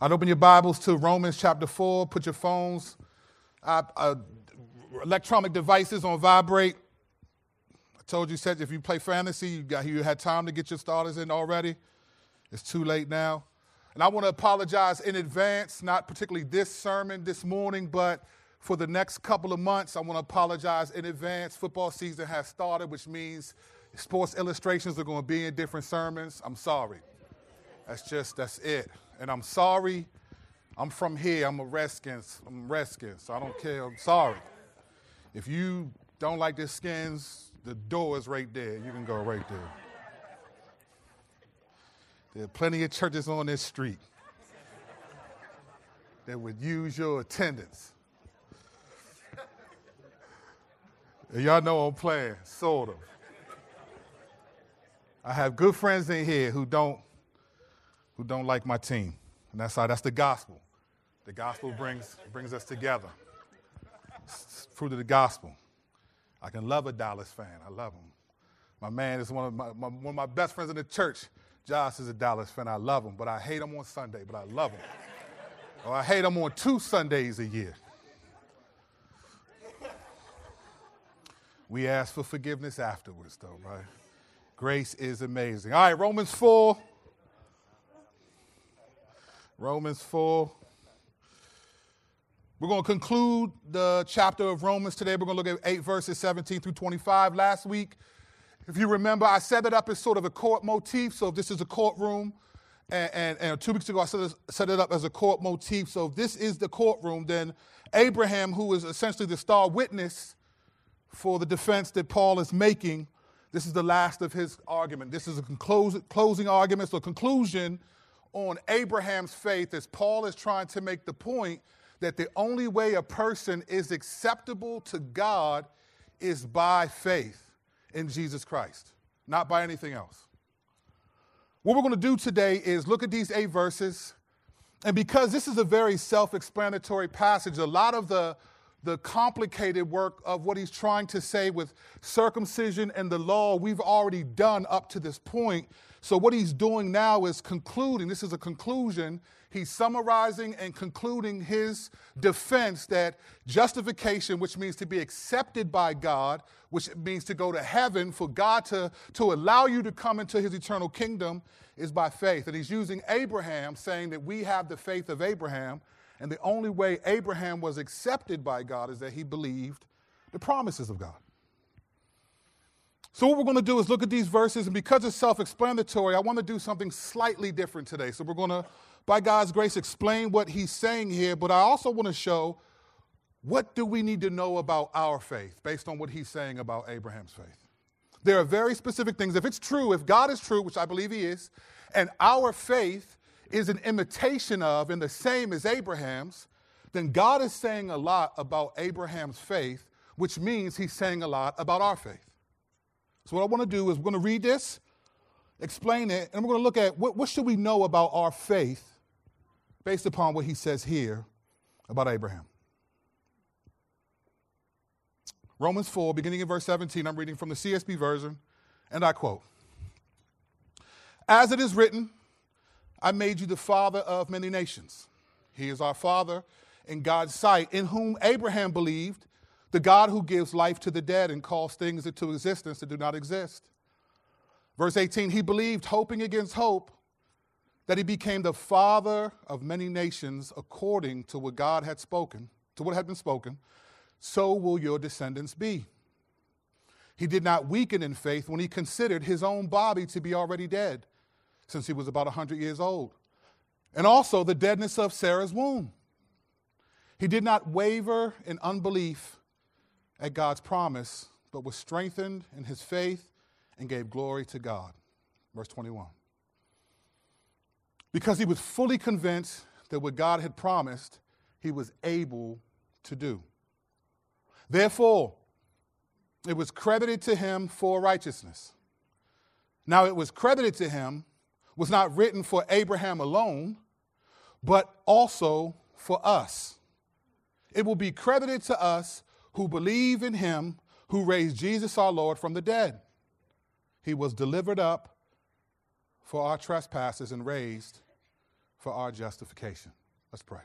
I'd open your Bibles to Romans chapter 4. Put your phones, uh, uh, electronic devices on vibrate. I told you, said if you play fantasy, you, got, you had time to get your starters in already. It's too late now. And I want to apologize in advance, not particularly this sermon this morning, but for the next couple of months, I want to apologize in advance. Football season has started, which means sports illustrations are going to be in different sermons. I'm sorry. That's just, that's it. And I'm sorry. I'm from here. I'm a Redskins. I'm Redskins, so I don't care. I'm sorry. If you don't like the skins, the door is right there. You can go right there. There are plenty of churches on this street that would use your attendance. And y'all know I'm playing, sort of. I have good friends in here who don't who don't like my team. And that's how that's the gospel. The gospel brings, brings us together. It's fruit of the gospel. I can love a Dallas fan. I love him. My man is one of my, my, one of my best friends in the church. Josh is a Dallas fan. I love him, but I hate him on Sunday, but I love him. or oh, I hate him on two Sundays a year. We ask for forgiveness afterwards, though, right? Grace is amazing. All right, Romans 4. Romans 4. We're going to conclude the chapter of Romans today. We're going to look at 8 verses 17 through 25. Last week, if you remember, I set it up as sort of a court motif. So if this is a courtroom, and, and, and two weeks ago I set it, set it up as a court motif. So if this is the courtroom, then Abraham, who is essentially the star witness for the defense that Paul is making, this is the last of his argument. This is a closing argument, so conclusion on Abraham's faith as Paul is trying to make the point that the only way a person is acceptable to God is by faith in Jesus Christ, not by anything else. What we're going to do today is look at these eight verses. And because this is a very self explanatory passage, a lot of the, the complicated work of what he's trying to say with circumcision and the law, we've already done up to this point. So, what he's doing now is concluding, this is a conclusion. He's summarizing and concluding his defense that justification, which means to be accepted by God, which means to go to heaven, for God to, to allow you to come into his eternal kingdom, is by faith. And he's using Abraham, saying that we have the faith of Abraham. And the only way Abraham was accepted by God is that he believed the promises of God. So, what we're going to do is look at these verses, and because it's self explanatory, I want to do something slightly different today. So, we're going to, by God's grace, explain what he's saying here, but I also want to show what do we need to know about our faith based on what he's saying about Abraham's faith. There are very specific things. If it's true, if God is true, which I believe he is, and our faith is an imitation of and the same as Abraham's, then God is saying a lot about Abraham's faith, which means he's saying a lot about our faith. So what I want to do is we're going to read this, explain it, and we're going to look at what, what should we know about our faith based upon what he says here about Abraham. Romans 4, beginning in verse 17, I'm reading from the CSB version, and I quote As it is written, I made you the father of many nations. He is our father in God's sight, in whom Abraham believed the God who gives life to the dead and calls things into existence that do not exist. Verse 18, he believed, hoping against hope, that he became the father of many nations according to what God had spoken, to what had been spoken, so will your descendants be. He did not weaken in faith when he considered his own body to be already dead, since he was about 100 years old, and also the deadness of Sarah's womb. He did not waver in unbelief at God's promise, but was strengthened in his faith and gave glory to God. Verse 21. Because he was fully convinced that what God had promised, he was able to do. Therefore, it was credited to him for righteousness. Now, it was credited to him, was not written for Abraham alone, but also for us. It will be credited to us who believe in him who raised Jesus our Lord from the dead. He was delivered up for our trespasses and raised for our justification. Let's pray.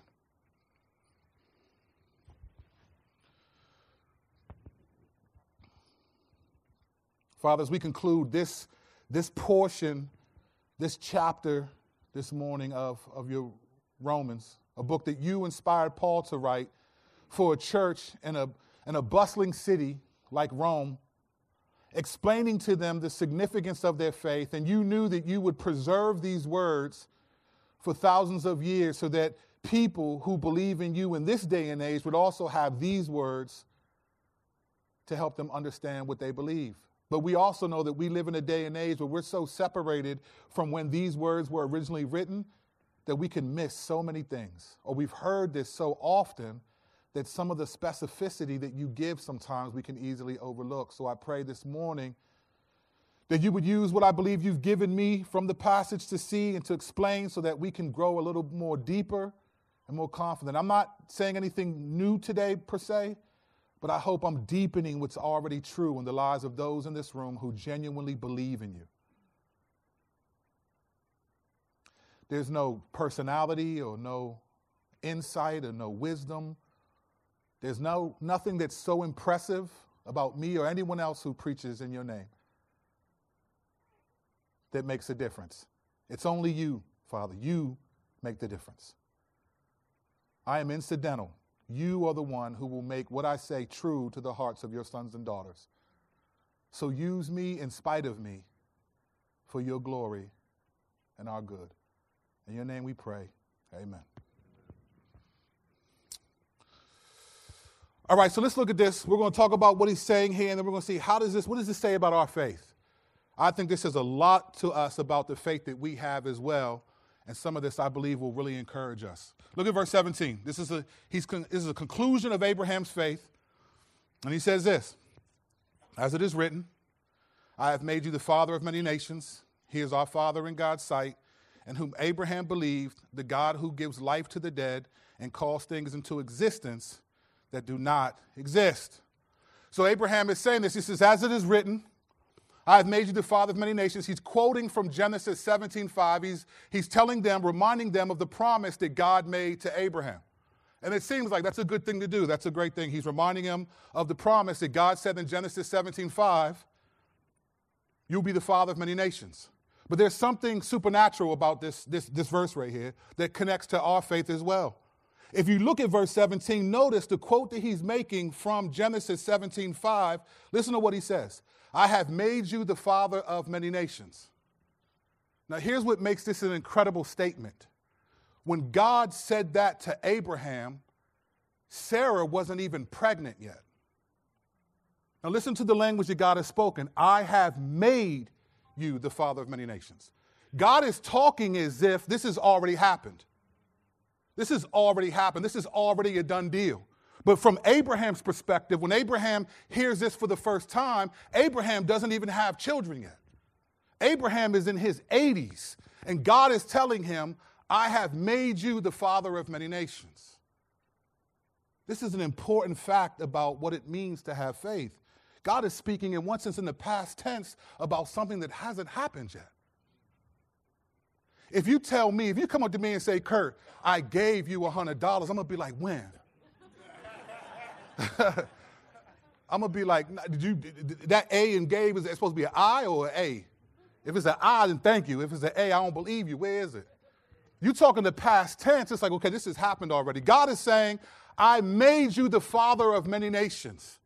Father, as we conclude this, this portion, this chapter this morning of, of your Romans, a book that you inspired Paul to write for a church in a, in a bustling city like Rome, explaining to them the significance of their faith. And you knew that you would preserve these words for thousands of years so that people who believe in you in this day and age would also have these words to help them understand what they believe. But we also know that we live in a day and age where we're so separated from when these words were originally written that we can miss so many things. Or we've heard this so often that some of the specificity that you give sometimes we can easily overlook. So I pray this morning that you would use what I believe you've given me from the passage to see and to explain so that we can grow a little more deeper and more confident. I'm not saying anything new today per se, but I hope I'm deepening what's already true in the lives of those in this room who genuinely believe in you. There's no personality or no insight or no wisdom. There's no, nothing that's so impressive about me or anyone else who preaches in your name that makes a difference. It's only you, Father. You make the difference. I am incidental. You are the one who will make what I say true to the hearts of your sons and daughters. So use me in spite of me for your glory and our good. In your name we pray. Amen. All right, so let's look at this. We're going to talk about what he's saying here, and then we're going to see how does this, what does this say about our faith? I think this says a lot to us about the faith that we have as well. And some of this, I believe, will really encourage us. Look at verse 17. This is a, he's, con, this is a conclusion of Abraham's faith. And he says this As it is written, I have made you the father of many nations. He is our father in God's sight, and whom Abraham believed, the God who gives life to the dead and calls things into existence that do not exist. So Abraham is saying this. He says, As it is written, I have made you the father of many nations. He's quoting from Genesis 17:5. He's, he's telling them, reminding them of the promise that God made to Abraham. And it seems like that's a good thing to do. That's a great thing. He's reminding him of the promise that God said in Genesis 17:5, you'll be the father of many nations. But there's something supernatural about this, this, this verse right here that connects to our faith as well. If you look at verse 17, notice the quote that he's making from Genesis 17:5. Listen to what he says. I have made you the father of many nations. Now, here's what makes this an incredible statement. When God said that to Abraham, Sarah wasn't even pregnant yet. Now, listen to the language that God has spoken I have made you the father of many nations. God is talking as if this has already happened. This has already happened. This is already a done deal. But from Abraham's perspective, when Abraham hears this for the first time, Abraham doesn't even have children yet. Abraham is in his 80s, and God is telling him, I have made you the father of many nations. This is an important fact about what it means to have faith. God is speaking, in one sense, in the past tense about something that hasn't happened yet. If you tell me, if you come up to me and say, Kurt, I gave you $100, I'm going to be like, when? I'm gonna be like, did you that A in gave is supposed to be an I or an A? If it's an I, then thank you. If it's an A, I don't believe you. Where is it? You talking the past tense, it's like, okay, this has happened already. God is saying, I made you the father of many nations.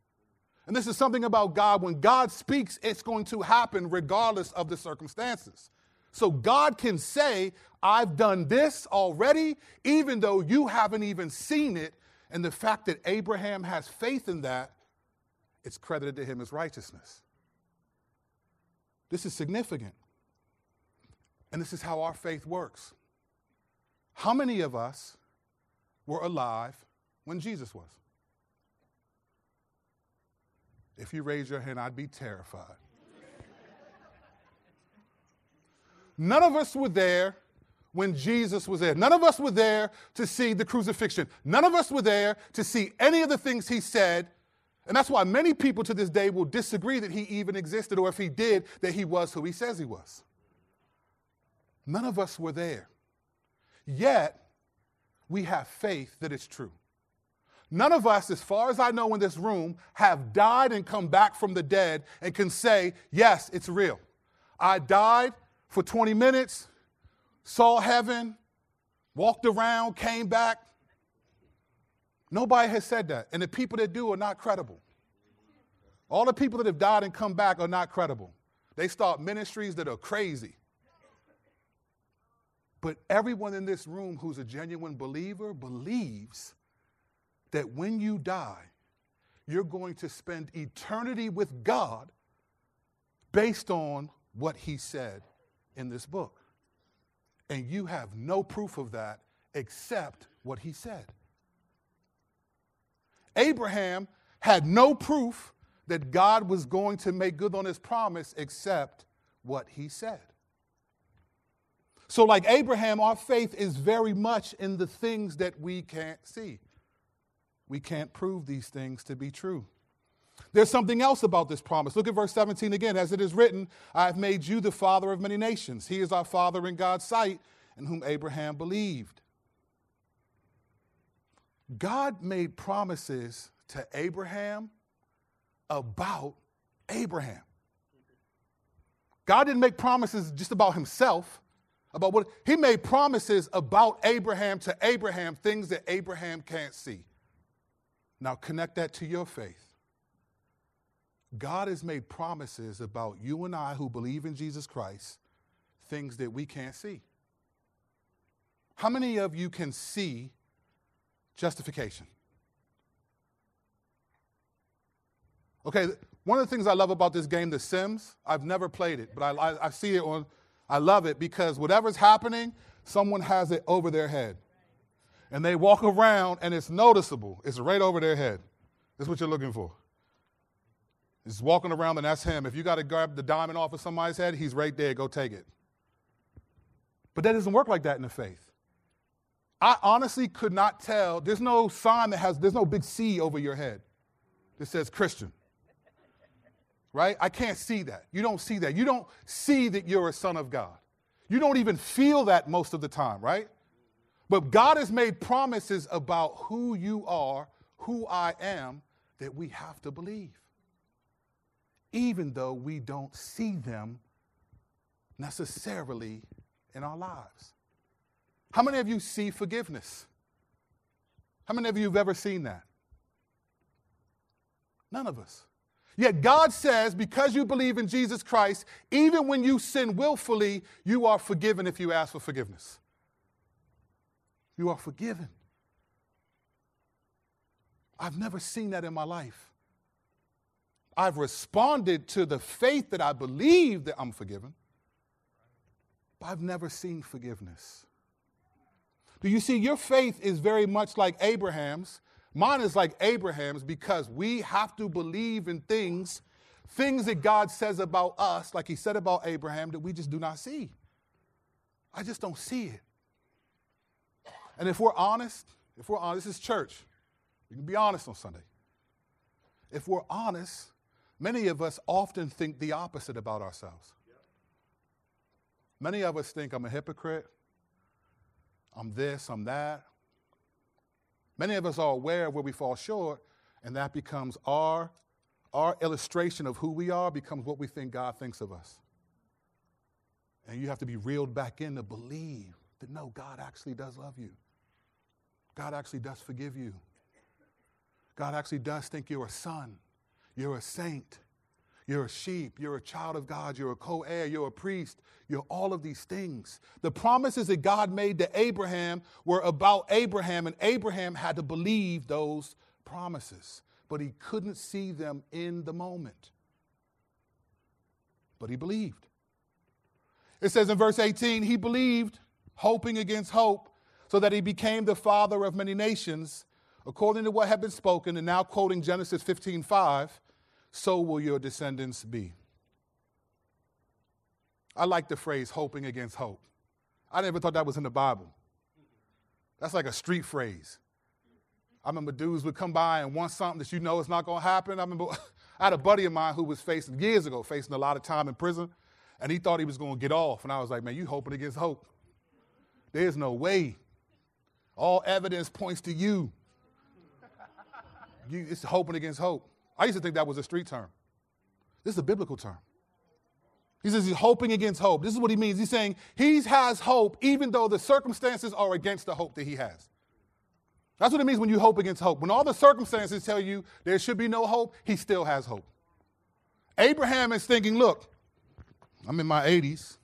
And this is something about God. When God speaks, it's going to happen regardless of the circumstances. So God can say, I've done this already, even though you haven't even seen it, and the fact that Abraham has faith in that, it's credited to him as righteousness. This is significant. And this is how our faith works. How many of us were alive when Jesus was? If you raise your hand, I'd be terrified. None of us were there when Jesus was there. None of us were there to see the crucifixion. None of us were there to see any of the things he said. And that's why many people to this day will disagree that he even existed, or if he did, that he was who he says he was. None of us were there. Yet, we have faith that it's true. None of us, as far as I know in this room, have died and come back from the dead and can say, yes, it's real. I died for 20 minutes, saw heaven, walked around, came back. Nobody has said that. And the people that do are not credible. All the people that have died and come back are not credible. They start ministries that are crazy. But everyone in this room who's a genuine believer believes that when you die, you're going to spend eternity with God based on what He said in this book. And you have no proof of that except what He said. Abraham had no proof that God was going to make good on His promise except what He said. So, like Abraham, our faith is very much in the things that we can't see we can't prove these things to be true. There's something else about this promise. Look at verse 17 again. As it is written, I have made you the father of many nations. He is our father in God's sight, in whom Abraham believed. God made promises to Abraham about Abraham. God didn't make promises just about himself, about what he made promises about Abraham to Abraham, things that Abraham can't see. Now connect that to your faith. God has made promises about you and I who believe in Jesus Christ, things that we can't see. How many of you can see justification? Okay, one of the things I love about this game, The Sims, I've never played it, but I, I, I see it on, I love it because whatever's happening, someone has it over their head and they walk around and it's noticeable. It's right over their head. That's what you're looking for. He's walking around and that's him. If you got to grab the diamond off of somebody's head, he's right there. Go take it. But that doesn't work like that in the faith. I honestly could not tell. There's no sign that has, there's no big C over your head that says Christian. Right? I can't see that. You don't see that. You don't see that you're a son of God. You don't even feel that most of the time, right? But God has made promises about who you are, who I am, that we have to believe, even though we don't see them necessarily in our lives. How many of you see forgiveness? How many of you have ever seen that? None of us. Yet God says, because you believe in Jesus Christ, even when you sin willfully, you are forgiven if you ask for forgiveness. You are forgiven. I've never seen that in my life. I've responded to the faith that I believe that I'm forgiven, but I've never seen forgiveness. Do you see? Your faith is very much like Abraham's. Mine is like Abraham's because we have to believe in things, things that God says about us, like He said about Abraham, that we just do not see. I just don't see it. And if we're honest, if we're honest, this is church. We can be honest on Sunday. If we're honest, many of us often think the opposite about ourselves. Many of us think I'm a hypocrite, I'm this, I'm that. Many of us are aware of where we fall short, and that becomes our, our illustration of who we are, becomes what we think God thinks of us. And you have to be reeled back in to believe that no, God actually does love you. God actually does forgive you. God actually does think you're a son, you're a saint, you're a sheep, you're a child of God, you're a co heir, you're a priest, you're all of these things. The promises that God made to Abraham were about Abraham, and Abraham had to believe those promises, but he couldn't see them in the moment. But he believed. It says in verse 18, he believed, hoping against hope so that he became the father of many nations, according to what had been spoken, and now quoting Genesis 15 5, so will your descendants be. I like the phrase hoping against hope. I never thought that was in the Bible. That's like a street phrase. I remember dudes would come by and want something that you know is not going to happen. I remember I had a buddy of mine who was facing, years ago, facing a lot of time in prison, and he thought he was going to get off. And I was like, man, you hoping against hope. There's no way. All evidence points to you. you. It's hoping against hope. I used to think that was a street term. This is a biblical term. He says he's hoping against hope. This is what he means. He's saying he has hope even though the circumstances are against the hope that he has. That's what it means when you hope against hope. When all the circumstances tell you there should be no hope, he still has hope. Abraham is thinking, look, I'm in my 80s,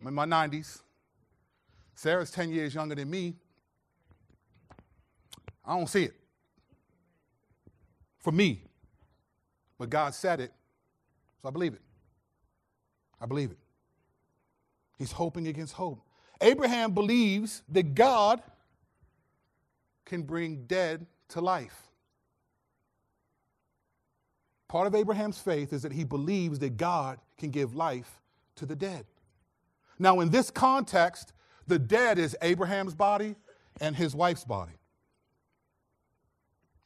I'm in my 90s. Sarah's 10 years younger than me. I don't see it. For me. But God said it, so I believe it. I believe it. He's hoping against hope. Abraham believes that God can bring dead to life. Part of Abraham's faith is that he believes that God can give life to the dead. Now, in this context, the dead is Abraham's body and his wife's body.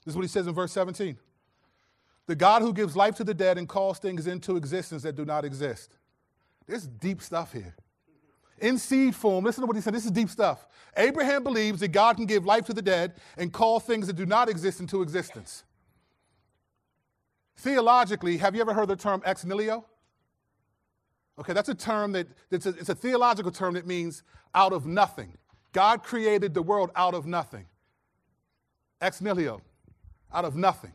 This is what he says in verse 17. The God who gives life to the dead and calls things into existence that do not exist. There's deep stuff here. In seed form, listen to what he said. This is deep stuff. Abraham believes that God can give life to the dead and call things that do not exist into existence. Theologically, have you ever heard the term ex nihilo? Okay, that's a term that it's a, it's a theological term that means out of nothing. God created the world out of nothing. Ex nihilo, out of nothing.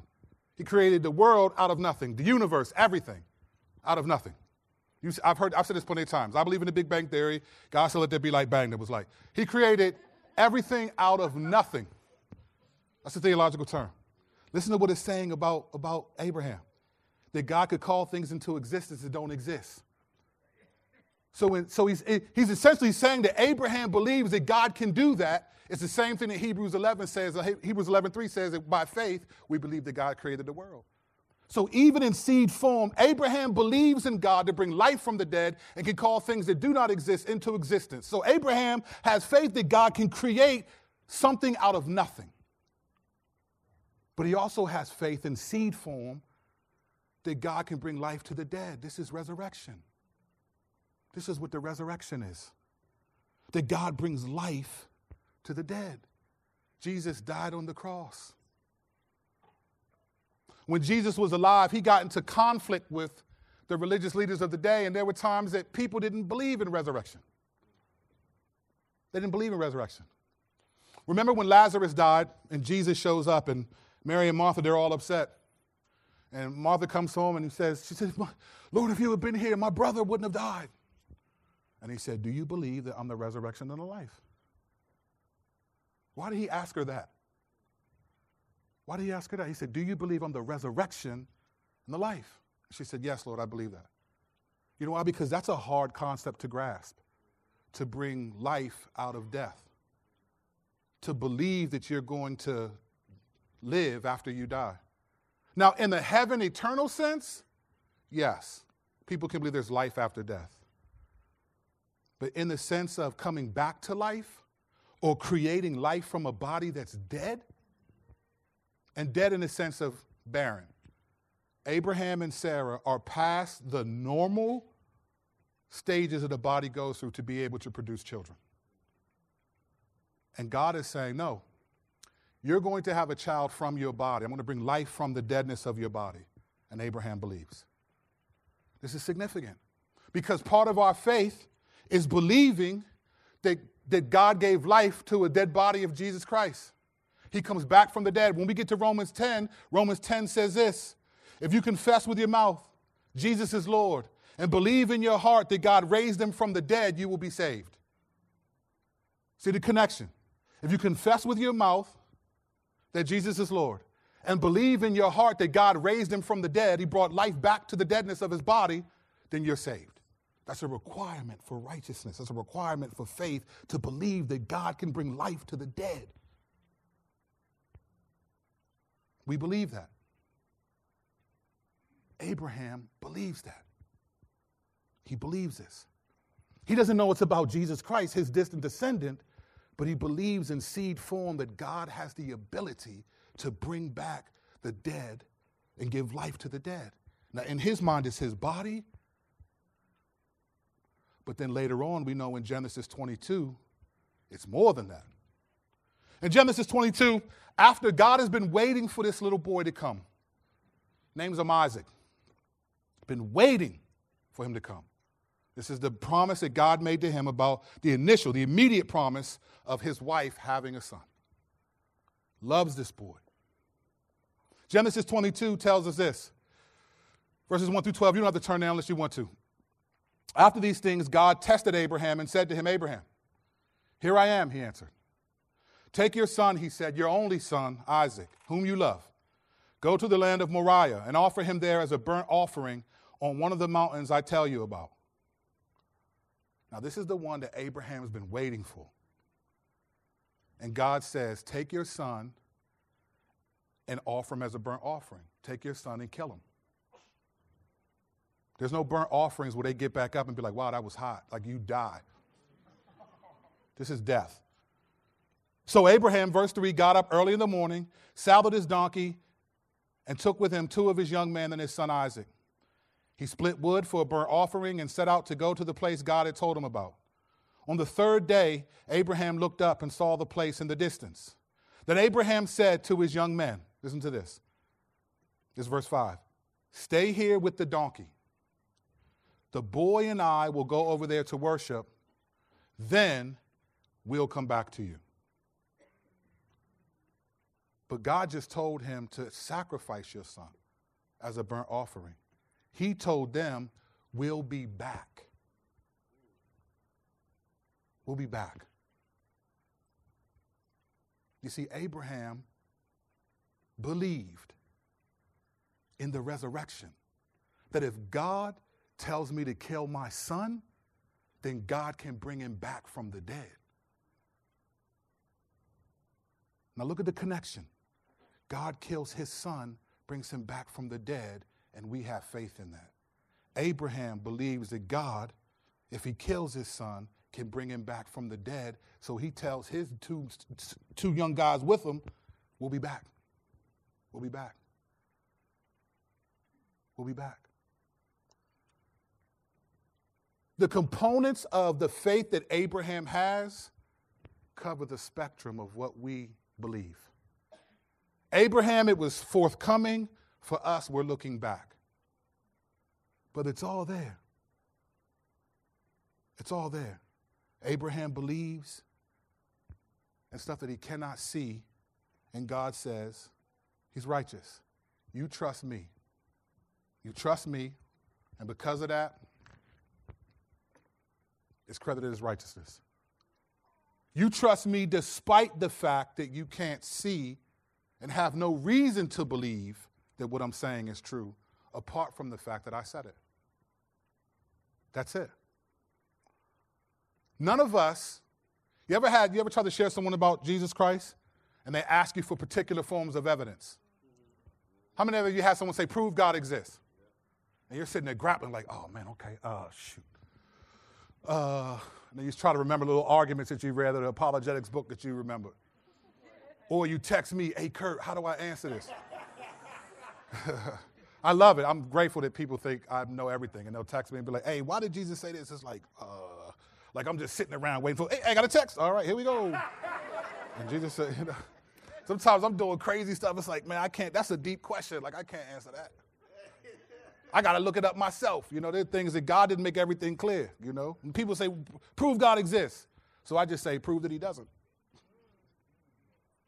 He created the world out of nothing, the universe, everything, out of nothing. You, I've heard, I've said this plenty of times. I believe in the Big Bang Theory. God said, let there be like bang. That was like, He created everything out of nothing. That's a theological term. Listen to what it's saying about, about Abraham that God could call things into existence that don't exist. So, so he's, he's essentially saying that Abraham believes that God can do that. It's the same thing that Hebrews 11 says. Uh, Hebrews 11 3 says that by faith we believe that God created the world. So even in seed form, Abraham believes in God to bring life from the dead and can call things that do not exist into existence. So Abraham has faith that God can create something out of nothing. But he also has faith in seed form that God can bring life to the dead. This is resurrection. This is what the resurrection is that God brings life to the dead. Jesus died on the cross. When Jesus was alive, he got into conflict with the religious leaders of the day, and there were times that people didn't believe in resurrection. They didn't believe in resurrection. Remember when Lazarus died and Jesus shows up, and Mary and Martha, they're all upset. And Martha comes home and he says, She says, Lord, if you had been here, my brother wouldn't have died. And he said, Do you believe that I'm the resurrection and the life? Why did he ask her that? Why did he ask her that? He said, Do you believe I'm the resurrection and the life? She said, Yes, Lord, I believe that. You know why? Because that's a hard concept to grasp to bring life out of death, to believe that you're going to live after you die. Now, in the heaven eternal sense, yes, people can believe there's life after death. But in the sense of coming back to life or creating life from a body that's dead, and dead in the sense of barren. Abraham and Sarah are past the normal stages that the body goes through to be able to produce children. And God is saying, No, you're going to have a child from your body. I'm going to bring life from the deadness of your body. And Abraham believes. This is significant because part of our faith is believing that, that God gave life to a dead body of Jesus Christ. He comes back from the dead. When we get to Romans 10, Romans 10 says this If you confess with your mouth Jesus is Lord and believe in your heart that God raised him from the dead, you will be saved. See the connection. If you confess with your mouth that Jesus is Lord and believe in your heart that God raised him from the dead, he brought life back to the deadness of his body, then you're saved. That's a requirement for righteousness. That's a requirement for faith to believe that God can bring life to the dead. We believe that. Abraham believes that. He believes this. He doesn't know it's about Jesus Christ, his distant descendant, but he believes in seed form that God has the ability to bring back the dead and give life to the dead. Now, in his mind, it's his body, But then later on, we know in Genesis 22, it's more than that. In Genesis 22, after God has been waiting for this little boy to come, names him Isaac, been waiting for him to come. This is the promise that God made to him about the initial, the immediate promise of his wife having a son. Loves this boy. Genesis 22 tells us this verses 1 through 12. You don't have to turn down unless you want to. After these things, God tested Abraham and said to him, Abraham, here I am, he answered. Take your son, he said, your only son, Isaac, whom you love. Go to the land of Moriah and offer him there as a burnt offering on one of the mountains I tell you about. Now, this is the one that Abraham has been waiting for. And God says, Take your son and offer him as a burnt offering. Take your son and kill him. There's no burnt offerings where they get back up and be like, wow, that was hot. Like you die. This is death. So Abraham, verse 3, got up early in the morning, saddled his donkey, and took with him two of his young men and his son Isaac. He split wood for a burnt offering and set out to go to the place God had told him about. On the third day, Abraham looked up and saw the place in the distance. Then Abraham said to his young men, Listen to this. This is verse 5. Stay here with the donkey. The boy and I will go over there to worship. Then we'll come back to you. But God just told him to sacrifice your son as a burnt offering. He told them, We'll be back. We'll be back. You see, Abraham believed in the resurrection. That if God tells me to kill my son, then God can bring him back from the dead. Now look at the connection. God kills his son, brings him back from the dead, and we have faith in that. Abraham believes that God, if he kills his son, can bring him back from the dead. So he tells his two, two young guys with him, We'll be back. We'll be back. We'll be back. The components of the faith that Abraham has cover the spectrum of what we believe. Abraham, it was forthcoming. For us, we're looking back. But it's all there. It's all there. Abraham believes and stuff that he cannot see, and God says, He's righteous. You trust me. You trust me, and because of that, it's credited as righteousness. You trust me despite the fact that you can't see and have no reason to believe that what I'm saying is true, apart from the fact that I said it. That's it. None of us, you ever had, you ever tried to share someone about Jesus Christ and they ask you for particular forms of evidence? How many of you had someone say, prove God exists? And you're sitting there grappling like, oh man, okay, uh, shoot. Uh, and you try to remember little arguments that you read or the apologetics book that you remember. Or you text me, hey Kurt, how do I answer this? I love it. I'm grateful that people think I know everything and they'll text me and be like, hey, why did Jesus say this? It's like, uh, like I'm just sitting around waiting for, hey, I got a text. All right, here we go. And Jesus said, you know, sometimes I'm doing crazy stuff. It's like, man, I can't, that's a deep question. Like, I can't answer that. I got to look it up myself. You know, there are things that God didn't make everything clear, you know. And people say, prove God exists. So I just say, prove that he doesn't.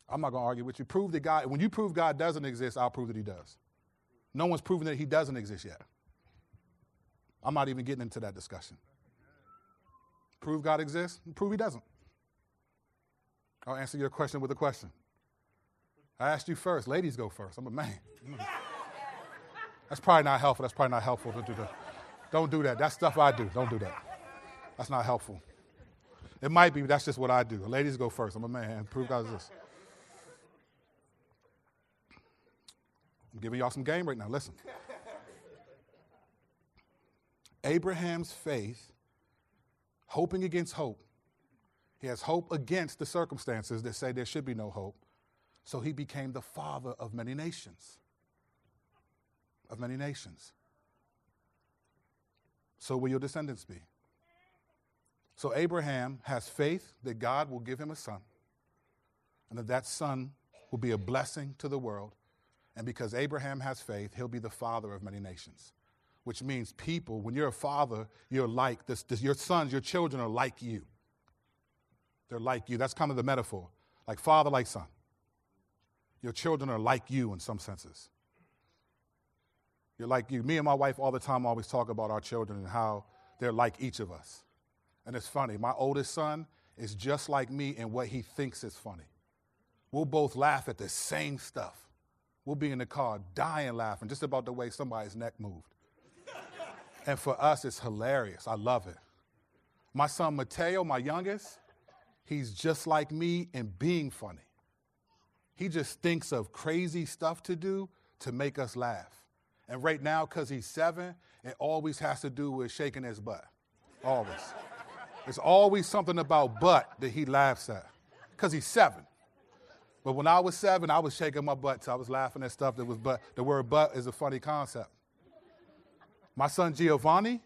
I'm not going to argue with you. Prove that God, when you prove God doesn't exist, I'll prove that he does. No one's proven that he doesn't exist yet. I'm not even getting into that discussion. Prove God exists, prove he doesn't. I'll answer your question with a question. I asked you first. Ladies go first. I'm a man. That's probably not helpful. That's probably not helpful to do that. Don't do that. That's stuff I do. Don't do that. That's not helpful. It might be, but that's just what I do. Ladies go first. I'm a man. Prove God this. I'm giving y'all some game right now. Listen. Abraham's faith, hoping against hope, he has hope against the circumstances that say there should be no hope. So he became the father of many nations. Of many nations. So will your descendants be. So Abraham has faith that God will give him a son and that that son will be a blessing to the world. And because Abraham has faith, he'll be the father of many nations, which means people, when you're a father, you're like this, this your sons, your children are like you. They're like you. That's kind of the metaphor like father, like son. Your children are like you in some senses. You're like you. Me and my wife all the time always talk about our children and how they're like each of us. And it's funny. My oldest son is just like me in what he thinks is funny. We'll both laugh at the same stuff. We'll be in the car dying laughing just about the way somebody's neck moved. and for us, it's hilarious. I love it. My son Mateo, my youngest, he's just like me in being funny. He just thinks of crazy stuff to do to make us laugh. And right now, because he's seven, it always has to do with shaking his butt. Always. It's always something about butt that he laughs at because he's seven. But when I was seven, I was shaking my butt. So I was laughing at stuff that was butt. The word butt is a funny concept. My son Giovanni,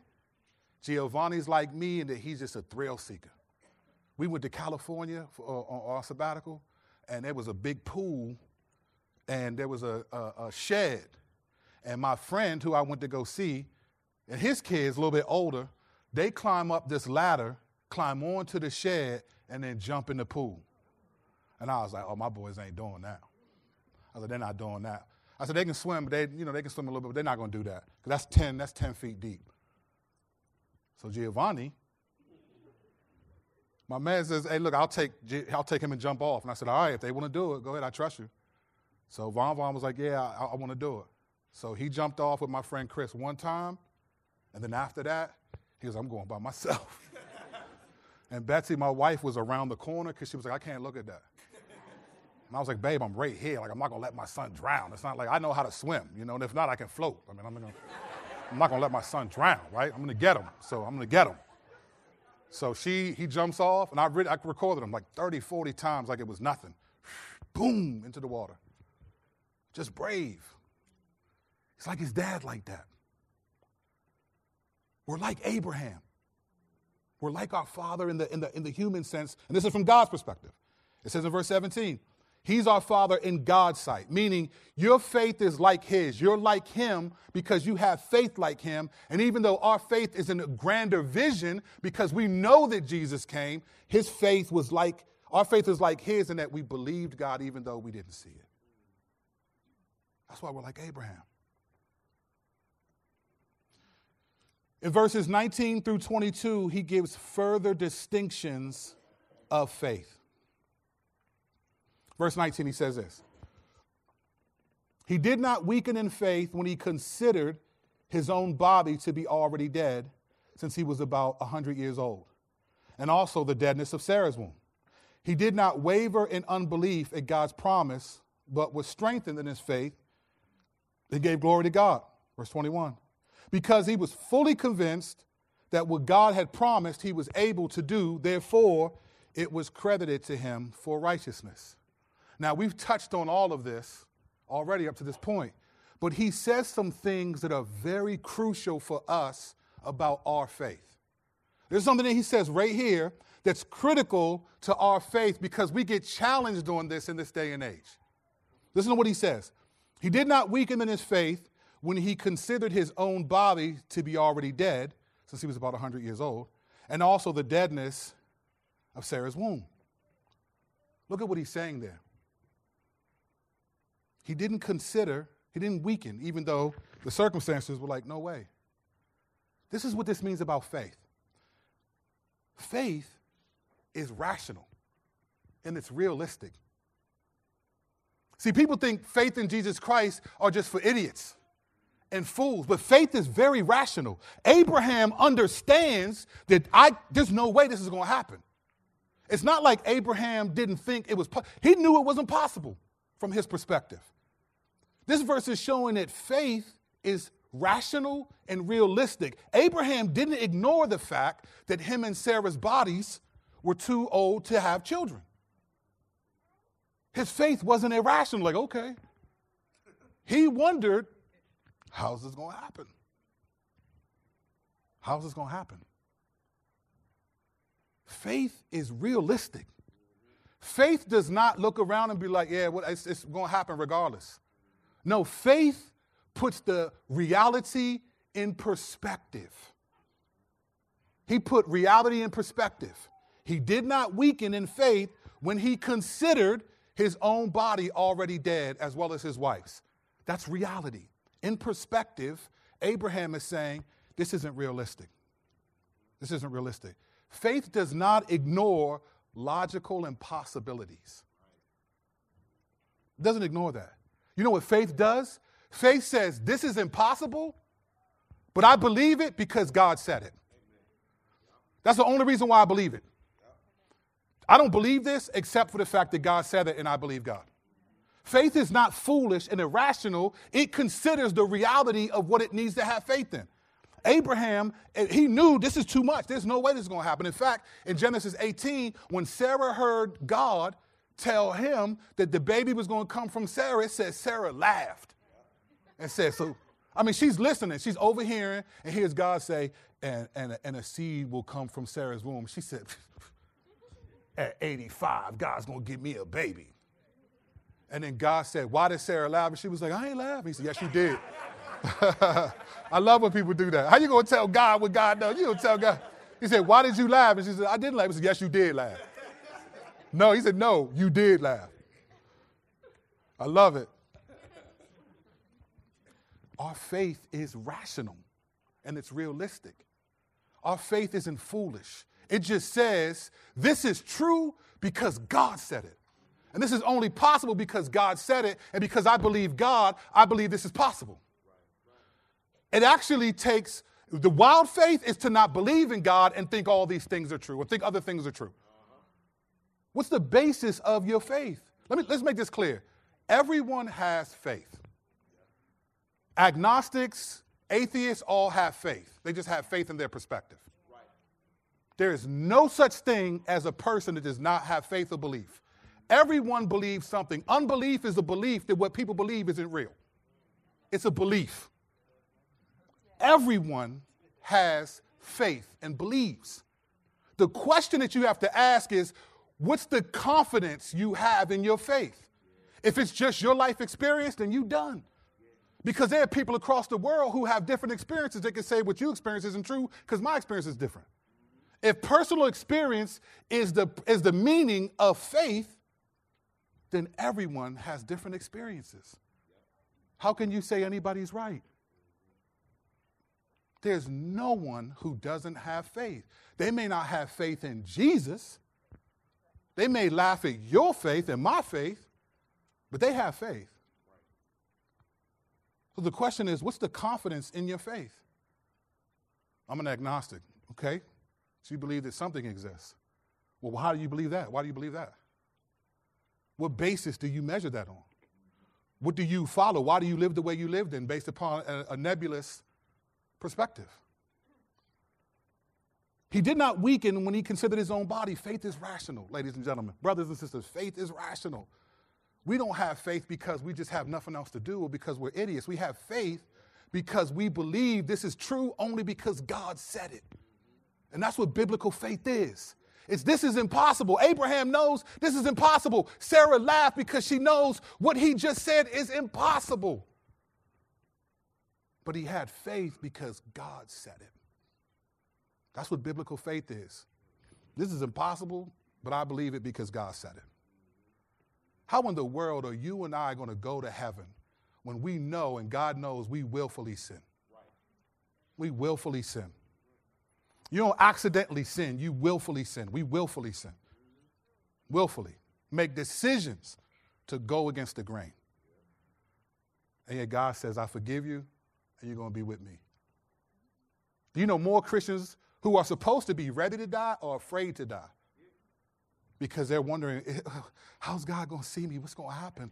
Giovanni's like me in that he's just a thrill seeker. We went to California for, uh, on our sabbatical, and there was a big pool, and there was a, a, a shed. And my friend, who I went to go see, and his kids, a little bit older, they climb up this ladder, climb onto the shed, and then jump in the pool. And I was like, oh, my boys ain't doing that. I said, they're not doing that. I said, they can swim, but they, you know, they can swim a little bit, but they're not to do that. Because that's 10, that's 10 feet deep. So Giovanni, my man says, hey, look, I'll take, I'll take him and jump off. And I said, all right, if they want to do it, go ahead, I trust you. So Von Von was like, yeah, I, I want to do it. So he jumped off with my friend Chris one time, and then after that, he was, I'm going by myself. and Betsy, my wife, was around the corner because she was like, I can't look at that. And I was like, babe, I'm right here. Like, I'm not going to let my son drown. It's not like I know how to swim, you know, and if not, I can float. I mean, I'm, gonna, I'm not going to let my son drown, right? I'm going to get him. So I'm going to get him. So she, he jumps off, and I, re- I recorded him like 30, 40 times like it was nothing. Boom, into the water. Just brave. It's like his dad like that. We're like Abraham. We're like our father in the, in the, in the human sense, and this is from God's perspective. It says in verse 17, He's our Father in God's sight, meaning your faith is like His. You're like Him because you have faith like Him. And even though our faith is in a grander vision because we know that Jesus came, His faith was like, our faith is like His in that we believed God even though we didn't see it. That's why we're like Abraham. In verses 19 through 22, he gives further distinctions of faith. Verse 19, he says this He did not weaken in faith when he considered his own body to be already dead, since he was about 100 years old, and also the deadness of Sarah's womb. He did not waver in unbelief at God's promise, but was strengthened in his faith. He gave glory to God. Verse 21. Because he was fully convinced that what God had promised he was able to do, therefore, it was credited to him for righteousness. Now, we've touched on all of this already up to this point, but he says some things that are very crucial for us about our faith. There's something that he says right here that's critical to our faith because we get challenged on this in this day and age. Listen to what he says. He did not weaken in his faith when he considered his own body to be already dead, since he was about 100 years old, and also the deadness of Sarah's womb. Look at what he's saying there. He didn't consider, he didn't weaken, even though the circumstances were like, no way. This is what this means about faith faith is rational and it's realistic. See, people think faith in Jesus Christ are just for idiots and fools, but faith is very rational. Abraham understands that I, there's no way this is going to happen. It's not like Abraham didn't think it was, he knew it wasn't possible from his perspective. This verse is showing that faith is rational and realistic. Abraham didn't ignore the fact that him and Sarah's bodies were too old to have children. His faith wasn't irrational, like, okay. He wondered, how's this going to happen? How's this going to happen? faith is realistic. Faith does not look around and be like, yeah, well, it's, it's going to happen regardless. No, faith puts the reality in perspective. He put reality in perspective. He did not weaken in faith when he considered his own body already dead as well as his wife's. That's reality. In perspective, Abraham is saying, this isn't realistic. This isn't realistic. Faith does not ignore logical impossibilities. It doesn't ignore that. You know what faith does? Faith says, This is impossible, but I believe it because God said it. That's the only reason why I believe it. I don't believe this except for the fact that God said it and I believe God. Faith is not foolish and irrational, it considers the reality of what it needs to have faith in. Abraham, eh, he knew this is too much. There's no way this is going to happen. In fact, in Genesis 18, when Sarah heard God tell him that the baby was going to come from Sarah, it says Sarah laughed and said, So, I mean, she's listening, she's overhearing, and hears God say, and, and, and a seed will come from Sarah's womb. She said, At 85, God's going to give me a baby. And then God said, Why did Sarah laugh? And she was like, I ain't laughing. He said, Yes, you did. I love when people do that. How you gonna tell God what God knows? You don't tell God. He said, Why did you laugh? And she said, I didn't laugh. He said, Yes, you did laugh. No, he said, No, you did laugh. I love it. Our faith is rational and it's realistic. Our faith isn't foolish. It just says, This is true because God said it. And this is only possible because God said it. And because I believe God, I believe this is possible. It actually takes the wild faith is to not believe in God and think all these things are true or think other things are true. What's the basis of your faith? Let me, let's make this clear. Everyone has faith. Agnostics, atheists all have faith. They just have faith in their perspective. There is no such thing as a person that does not have faith or belief. Everyone believes something. Unbelief is a belief that what people believe isn't real. It's a belief. Everyone has faith and believes. The question that you have to ask is what's the confidence you have in your faith? If it's just your life experience, then you done. Because there are people across the world who have different experiences. They can say what you experience isn't true because my experience is different. If personal experience is the, is the meaning of faith, then everyone has different experiences. How can you say anybody's right? There's no one who doesn't have faith. They may not have faith in Jesus. They may laugh at your faith and my faith, but they have faith. So the question is what's the confidence in your faith? I'm an agnostic, okay? So you believe that something exists. Well, how do you believe that? Why do you believe that? What basis do you measure that on? What do you follow? Why do you live the way you lived in based upon a, a nebulous perspective? He did not weaken when he considered his own body. Faith is rational, ladies and gentlemen. Brothers and sisters, faith is rational. We don't have faith because we just have nothing else to do or because we're idiots. We have faith because we believe this is true only because God said it. And that's what biblical faith is. It's this is impossible. Abraham knows this is impossible. Sarah laughed because she knows what he just said is impossible. But he had faith because God said it. That's what biblical faith is. This is impossible, but I believe it because God said it. How in the world are you and I going to go to heaven when we know and God knows we willfully sin? We willfully sin. You don't accidentally sin, you willfully sin. We willfully sin. Willfully. Make decisions to go against the grain. And yet God says, I forgive you, and you're going to be with me. Do you know more Christians who are supposed to be ready to die or afraid to die? Because they're wondering, eh, uh, how's God going to see me? What's going to happen?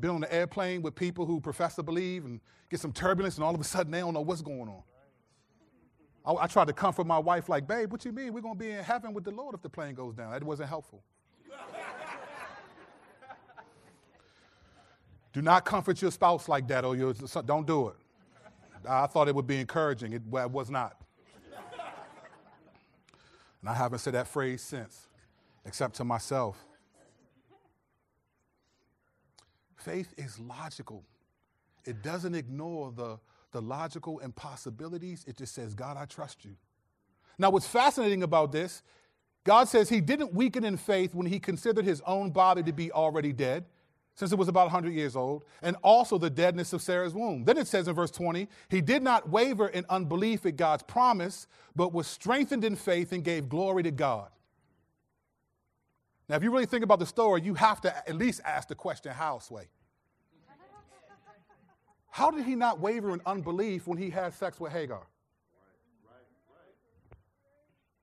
Been on the airplane with people who profess to believe and get some turbulence, and all of a sudden they don't know what's going on. I, I tried to comfort my wife, like, babe, what you mean? We're going to be in heaven with the Lord if the plane goes down. That wasn't helpful. do not comfort your spouse like that, or your, don't do it. I thought it would be encouraging. It was not. And I haven't said that phrase since, except to myself. Faith is logical. It doesn't ignore the, the logical impossibilities. It just says, God, I trust you. Now, what's fascinating about this, God says he didn't weaken in faith when he considered his own body to be already dead, since it was about 100 years old, and also the deadness of Sarah's womb. Then it says in verse 20, he did not waver in unbelief at God's promise, but was strengthened in faith and gave glory to God. Now, if you really think about the story, you have to at least ask the question, how, Sway? How did he not waver in unbelief when he had sex with Hagar?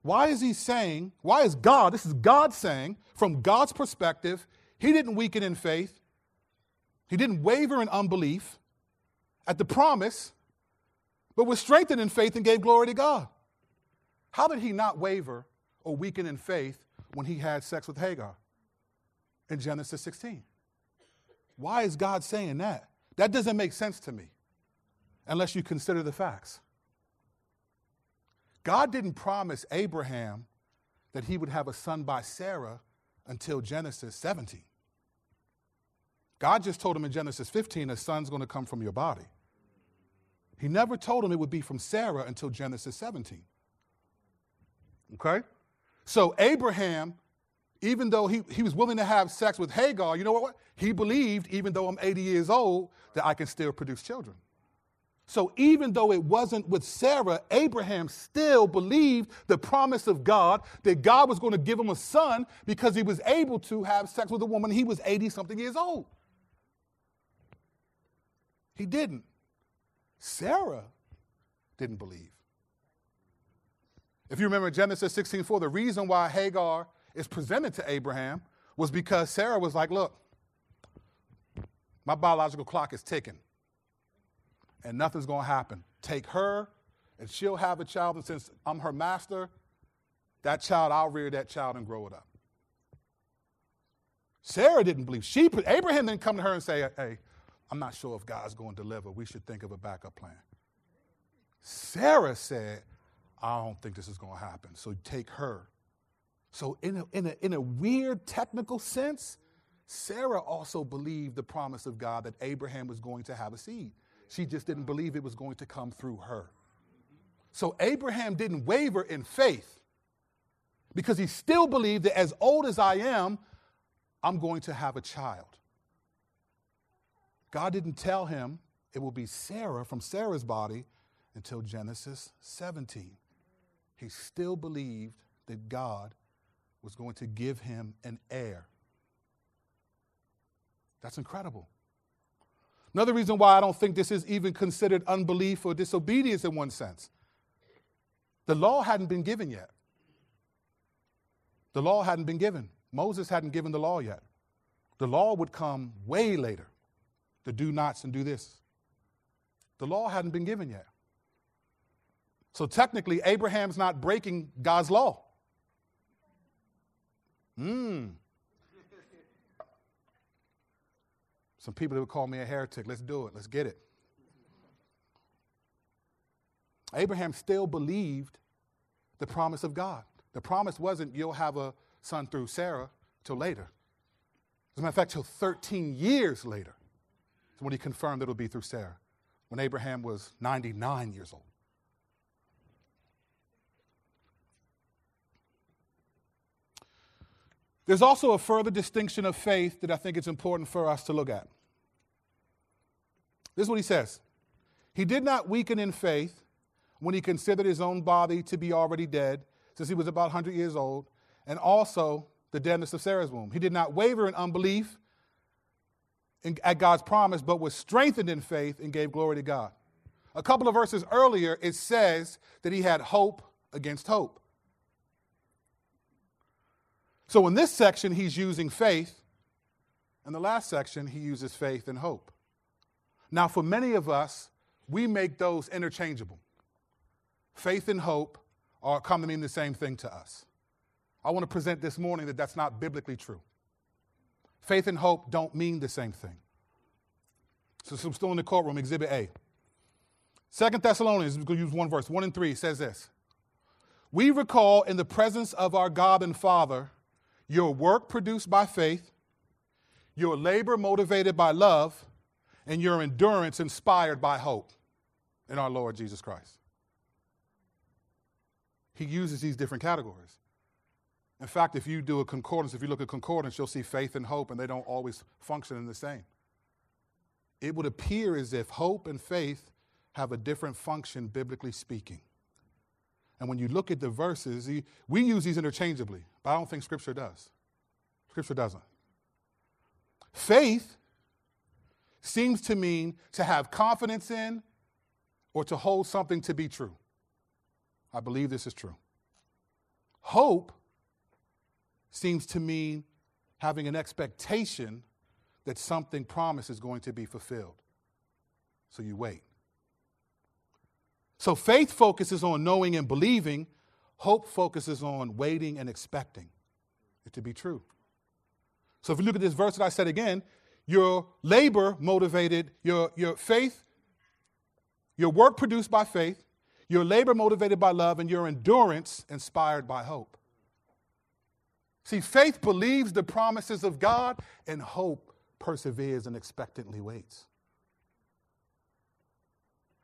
Why is he saying, why is God, this is God saying, from God's perspective, he didn't weaken in faith, he didn't waver in unbelief at the promise, but was strengthened in faith and gave glory to God. How did he not waver or weaken in faith when he had sex with Hagar in Genesis 16. Why is God saying that? That doesn't make sense to me unless you consider the facts. God didn't promise Abraham that he would have a son by Sarah until Genesis 17. God just told him in Genesis 15, a son's going to come from your body. He never told him it would be from Sarah until Genesis 17. Okay? So Abraham, even though he, he was willing to have sex with Hagar, you know what? He believed, even though I'm 80 years old, that I can still produce children. So even though it wasn't with Sarah, Abraham still believed the promise of God that God was going to give him a son because he was able to have sex with a woman. He was 80 something years old. He didn't. Sarah didn't believe. If you remember Genesis 16:4, the reason why Hagar is presented to Abraham was because Sarah was like, Look, my biological clock is ticking, and nothing's going to happen. Take her, and she'll have a child, and since I'm her master, that child, I'll rear that child and grow it up. Sarah didn't believe. She, Abraham didn't come to her and say, Hey, I'm not sure if God's going to deliver. We should think of a backup plan. Sarah said, I don't think this is going to happen. So take her. So, in a, in, a, in a weird technical sense, Sarah also believed the promise of God that Abraham was going to have a seed. She just didn't believe it was going to come through her. So, Abraham didn't waver in faith because he still believed that as old as I am, I'm going to have a child. God didn't tell him it will be Sarah from Sarah's body until Genesis 17 he still believed that God was going to give him an heir. That's incredible. Another reason why I don't think this is even considered unbelief or disobedience in one sense the law hadn't been given yet. The law hadn't been given. Moses hadn't given the law yet. The law would come way later the do nots and do this. The law hadn't been given yet. So technically, Abraham's not breaking God's law. Hmm. Some people that would call me a heretic. Let's do it. Let's get it. Abraham still believed the promise of God. The promise wasn't you'll have a son through Sarah till later. As a matter of fact, till 13 years later when he confirmed that it'll be through Sarah, when Abraham was 99 years old. There's also a further distinction of faith that I think it's important for us to look at. This is what he says He did not weaken in faith when he considered his own body to be already dead, since he was about 100 years old, and also the deadness of Sarah's womb. He did not waver in unbelief in, at God's promise, but was strengthened in faith and gave glory to God. A couple of verses earlier, it says that he had hope against hope. So in this section, he's using faith. In the last section, he uses faith and hope. Now, for many of us, we make those interchangeable. Faith and hope are come to mean the same thing to us. I want to present this morning that that's not biblically true. Faith and hope don't mean the same thing. So, I'm still in the courtroom, Exhibit A. Second Thessalonians, we're going to use one verse, 1 and 3 says this We recall in the presence of our God and Father your work produced by faith, your labor motivated by love, and your endurance inspired by hope in our Lord Jesus Christ. He uses these different categories. In fact, if you do a concordance, if you look at concordance, you'll see faith and hope, and they don't always function in the same. It would appear as if hope and faith have a different function, biblically speaking. And when you look at the verses, we use these interchangeably, but I don't think Scripture does. Scripture doesn't. Faith seems to mean to have confidence in or to hold something to be true. I believe this is true. Hope seems to mean having an expectation that something promised is going to be fulfilled. So you wait. So faith focuses on knowing and believing, hope focuses on waiting and expecting it to be true. So if you look at this verse that I said again, your labor motivated, your, your faith, your work produced by faith, your labor motivated by love, and your endurance inspired by hope. See, faith believes the promises of God, and hope perseveres and expectantly waits.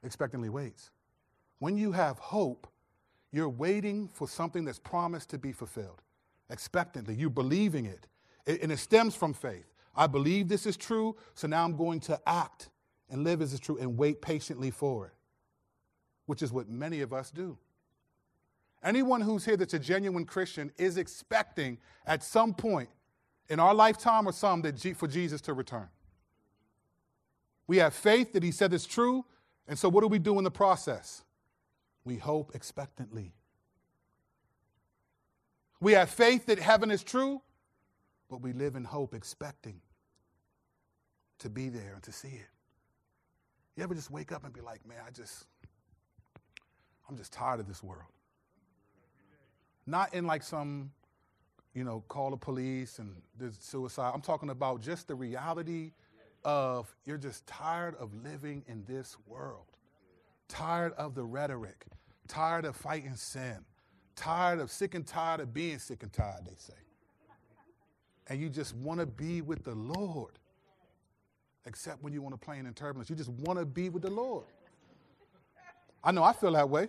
Expectantly waits. When you have hope, you're waiting for something that's promised to be fulfilled. Expectantly, you're believing it. And it stems from faith. I believe this is true, so now I'm going to act and live as it's true and wait patiently for it, which is what many of us do. Anyone who's here that's a genuine Christian is expecting at some point in our lifetime or some that G- for Jesus to return. We have faith that he said it's true, and so what do we do in the process? We hope expectantly. We have faith that heaven is true, but we live in hope expecting to be there and to see it. You ever just wake up and be like, man, I just, I'm just tired of this world. Not in like some, you know, call the police and there's suicide. I'm talking about just the reality of you're just tired of living in this world, tired of the rhetoric, tired of fighting sin, tired of sick and tired of being sick and tired, they say. And you just want to be with the Lord, except when you want to plane in turbulence. You just want to be with the Lord. I know I feel that way.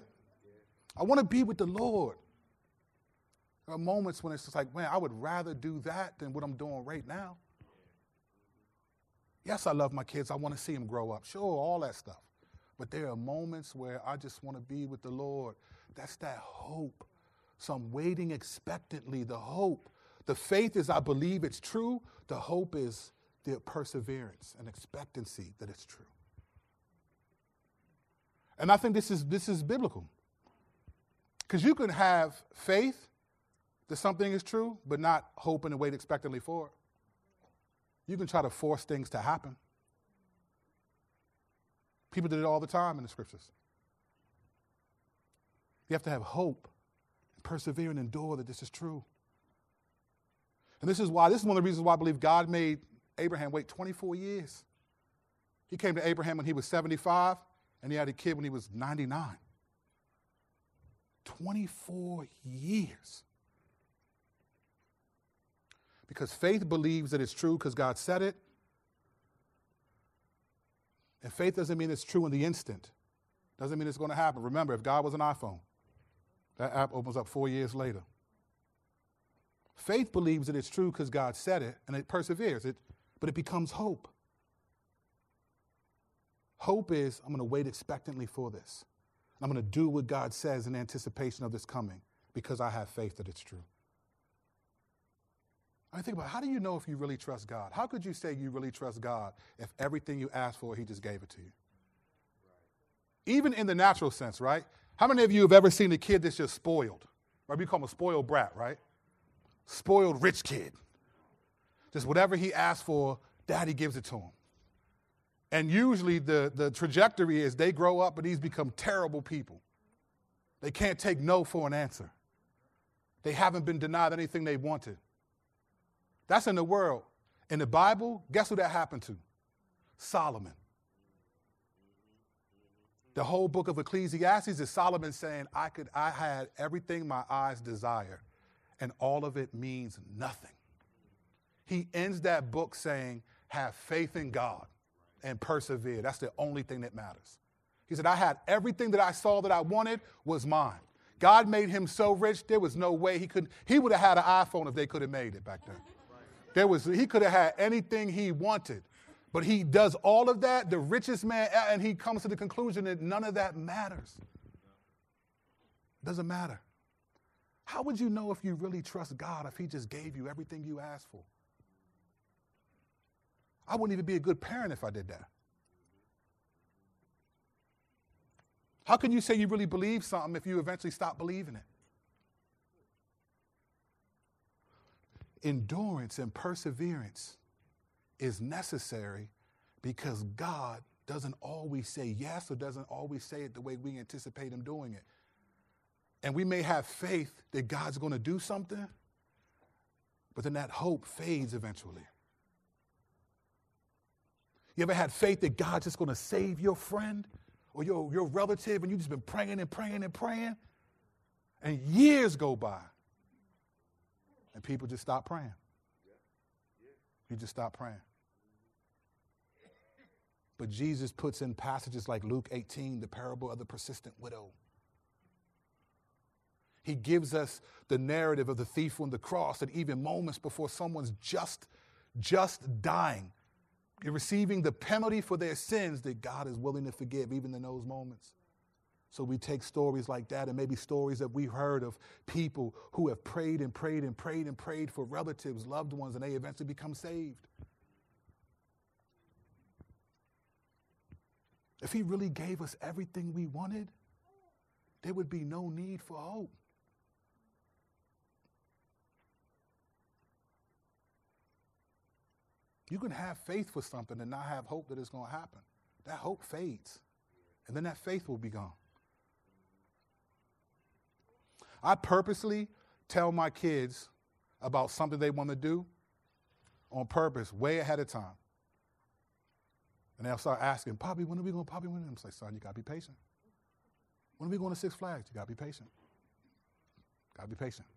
I want to be with the Lord. There are moments when it's just like, man, I would rather do that than what I'm doing right now. Yes, I love my kids. I want to see them grow up. Sure, all that stuff. But there are moments where I just want to be with the Lord. That's that hope. So I'm waiting expectantly. The hope. The faith is I believe it's true. The hope is the perseverance and expectancy that it's true. And I think this is, this is biblical. Because you can have faith that something is true, but not hope and wait expectantly for it. You can try to force things to happen. People did it all the time in the scriptures. You have to have hope, persevere, and endure that this is true. And this is why, this is one of the reasons why I believe God made Abraham wait 24 years. He came to Abraham when he was 75, and he had a kid when he was 99. 24 years. Because faith believes that it's true because God said it. And faith doesn't mean it's true in the instant. Doesn't mean it's going to happen. Remember, if God was an iPhone, that app opens up four years later. Faith believes that it's true because God said it and it perseveres, it, but it becomes hope. Hope is I'm going to wait expectantly for this. I'm going to do what God says in anticipation of this coming because I have faith that it's true. I think about how do you know if you really trust God? How could you say you really trust God if everything you asked for, He just gave it to you? Even in the natural sense, right? How many of you have ever seen a kid that's just spoiled? Right? We call him a spoiled brat, right? Spoiled rich kid. Just whatever he asks for, daddy gives it to him. And usually the, the trajectory is they grow up and these become terrible people. They can't take no for an answer. They haven't been denied anything they wanted. That's in the world. In the Bible, guess who that happened to? Solomon. The whole book of Ecclesiastes is Solomon saying, I, could, I had everything my eyes desire, and all of it means nothing. He ends that book saying, Have faith in God and persevere. That's the only thing that matters. He said, I had everything that I saw that I wanted was mine. God made him so rich, there was no way he could, he would have had an iPhone if they could have made it back then. There was, he could have had anything he wanted. But he does all of that, the richest man, and he comes to the conclusion that none of that matters. Doesn't matter. How would you know if you really trust God if he just gave you everything you asked for? I wouldn't even be a good parent if I did that. How can you say you really believe something if you eventually stop believing it? Endurance and perseverance is necessary because God doesn't always say yes or doesn't always say it the way we anticipate Him doing it. And we may have faith that God's going to do something, but then that hope fades eventually. You ever had faith that God's just going to save your friend or your, your relative and you've just been praying and praying and praying? And years go by and people just stop praying. You just stop praying. Mm-hmm. But Jesus puts in passages like Luke 18, the parable of the persistent widow. He gives us the narrative of the thief on the cross that even moments before someone's just, just dying, receiving the penalty for their sins that God is willing to forgive even in those moments. So we take stories like that and maybe stories that we've heard of people who have prayed and prayed and prayed and prayed for relatives, loved ones, and they eventually become saved. If he really gave us everything we wanted, there would be no need for hope. You can have faith for something and not have hope that it's going to happen. That hope fades, and then that faith will be gone. I purposely tell my kids about something they want to do on purpose, way ahead of time. And they'll start asking, Poppy, when are we going to Poppy? When? I'm like, son, you got to be patient. When are we going to Six Flags? You got to be patient. Got to be patient.